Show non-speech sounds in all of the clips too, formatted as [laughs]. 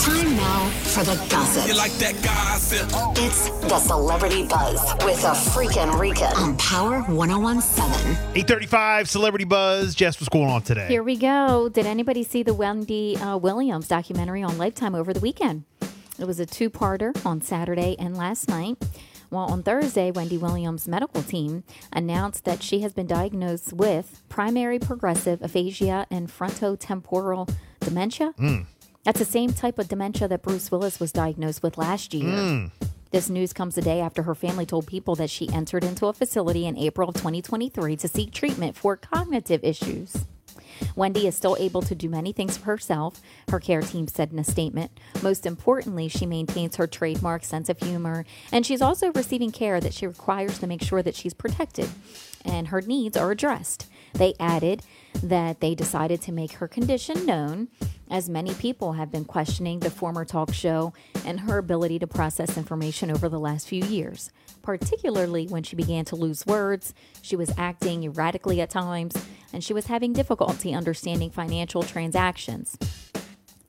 Time now for the gossip. You like that gossip? It's the Celebrity Buzz with a freaking Rican on Power 1017. 835 Celebrity Buzz. Jess, what's going on today? Here we go. Did anybody see the Wendy uh, Williams documentary on Lifetime over the weekend? It was a two parter on Saturday and last night. Well, on Thursday, Wendy Williams' medical team announced that she has been diagnosed with primary progressive aphasia and frontotemporal dementia. That's the same type of dementia that Bruce Willis was diagnosed with last year. Hmm. This news comes a day after her family told people that she entered into a facility in April of 2023 to seek treatment for cognitive issues. Wendy is still able to do many things for herself, her care team said in a statement. Most importantly, she maintains her trademark sense of humor, and she's also receiving care that she requires to make sure that she's protected and her needs are addressed. They added that they decided to make her condition known, as many people have been questioning the former talk show and her ability to process information over the last few years, particularly when she began to lose words, she was acting erratically at times, and she was having difficulty understanding financial transactions.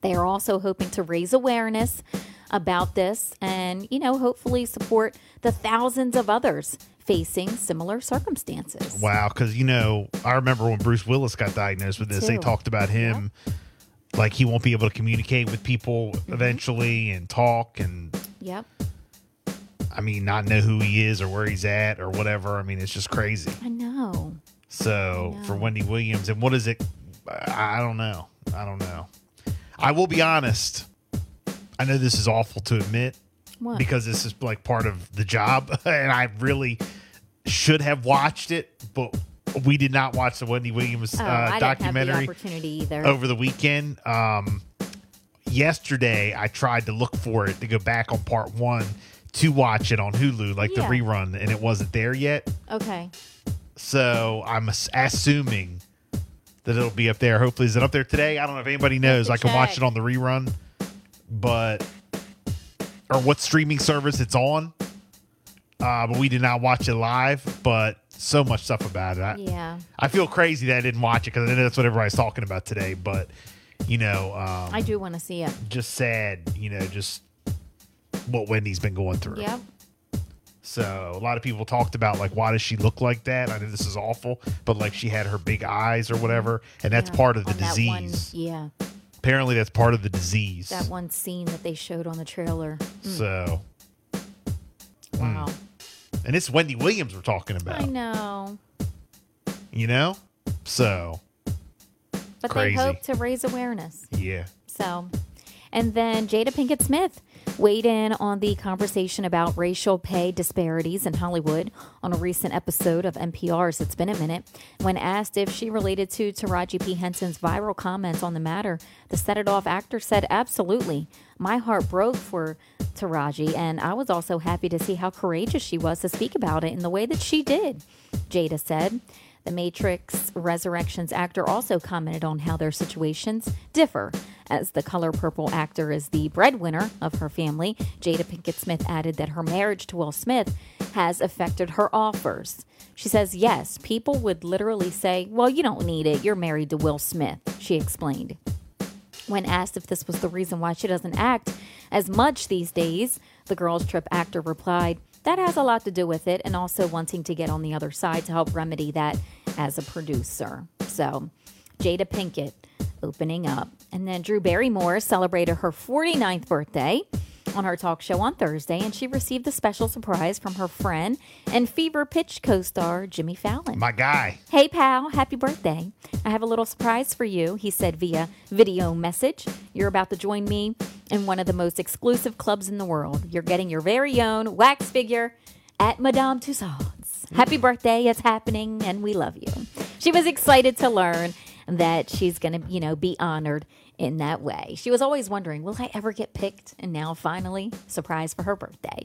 They are also hoping to raise awareness about this and, you know, hopefully support the thousands of others facing similar circumstances. Wow, because you know, I remember when Bruce Willis got diagnosed with this, they talked about him like he won't be able to communicate with people Mm-hmm. eventually and talk and Yep. I mean not know who he is or where he's at or whatever. I mean, it's just crazy. I know. So I for. Wendy Williams, and what is it? I don't know. I don't know. I will be honest. I know this is awful to admit What? because this is like part of the job, [laughs] and I really should have watched it, but we did not watch the Wendy Williams oh, uh, I didn't have documentary the over the weekend. Um, yesterday, I tried to look for it to go back on part one to watch it on Hulu, like Yeah. the rerun, and it wasn't there yet. Okay. So I'm assuming that it'll be up there. Hopefully, is it up there today? I don't know if anybody knows. I can watch it on the rerun, but or what streaming service it's on. Uh, but we did not watch it live. But so much stuff about it. I, Yeah. I feel crazy that I didn't watch it because I know that's what everybody's talking about today. But you know, um, I do want to see it. just sad. You know, just what Wendy's been going through. Yep. So a lot of people talked about like why does she look like that? I know this is awful, but like she had her big eyes or whatever, and that's Yeah. part of the that one- disease. yeah. Apparently, that's part of the disease. That one scene that they showed on the trailer. Mm. So, mm. Wow. and it's Wendy Williams we're talking about. I know. You know, so But Crazy. they hope to raise awareness. yeah. So, and then Jada Pinkett Smith weighed in on the conversation about racial pay disparities in Hollywood on a recent episode of NPR's It's Been a Minute. When asked if she related to Taraji P. Henson's viral comments on the matter, the set it off actor said, Absolutely. My heart broke for Taraji, and I was also happy to see how courageous she was to speak about it in the way that she did, Jada said. The Matrix Resurrections actor also commented on how their situations differ. As the color purple actor is the breadwinner of her family, Jada Pinkett Smith added that her marriage to Will Smith has affected her offers. She says, Yes, people would literally say, Well, you don't need it. You're married to Will Smith, she explained. When asked if this was the reason why she doesn't act as much these days, the Girls Trip actor replied, That has a lot to do with it, and also wanting to get on the other side to help remedy that as a producer. So, Jada Pinkett opening up. And then Drew Barrymore celebrated her 49th birthday on her talk show on Thursday, and she received a special surprise from her friend and Fever Pitch co star Jimmy Fallon. My guy. Hey, pal, happy birthday. I have a little surprise for you, he said via video message. You're about to join me in one of the most exclusive clubs in the world. You're getting your very own wax figure at Madame Tussauds. Happy birthday, it's happening, and we love you. She was excited to learn that she's going to, you know, be honored in that way. She was always wondering, will I ever get picked? And now finally, surprise for her birthday.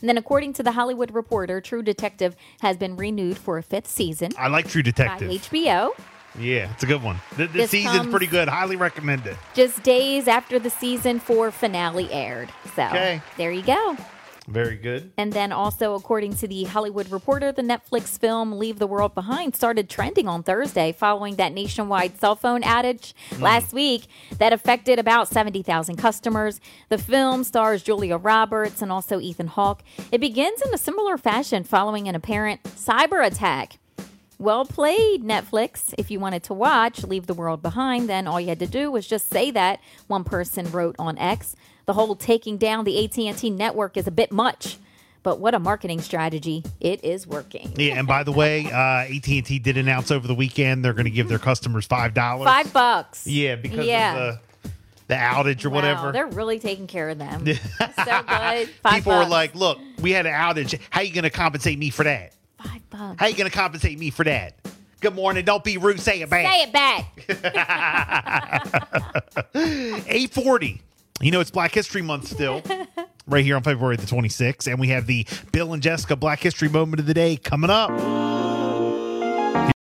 And then, according to the Hollywood Reporter, True Detective has been renewed for a fifth season I like True by Detective. HBO. Yeah, it's a good one. The, This season's pretty good. Highly recommend it. just days after the season four finale aired. So Okay. there you go. Very good. And then also, according to the Hollywood Reporter, the Netflix film Leave the World Behind started trending on Thursday following that nationwide cell phone outage hmm. last week that affected about 70,000 customers. The film stars Julia Roberts and also Ethan Hawke. It begins in a similar fashion following an apparent cyber attack. Well played, Netflix. If you wanted to watch Leave the World Behind, then all you had to do was just say that. One person wrote on X. The whole taking down the AT&T network is a bit much, but what a marketing strategy. It is working. Yeah, and by the way, uh, AT and T did announce over the weekend they're going to give their customers five dollars. Five bucks. Yeah, because Yeah. of the the outage or Wow, whatever. they're really taking care of them. [laughs] so good. Five People were like, "Look, we had an outage. How you going to compensate me for that? five bucks. How you going to compensate me for that?" Good morning. Don't be rude. Say it back. Say it back. [laughs] Eight forty. You know it's Black History Month still. [laughs] Right here on February the 26th. And we have the Bill and Jessica Black History Moment of the Day coming up.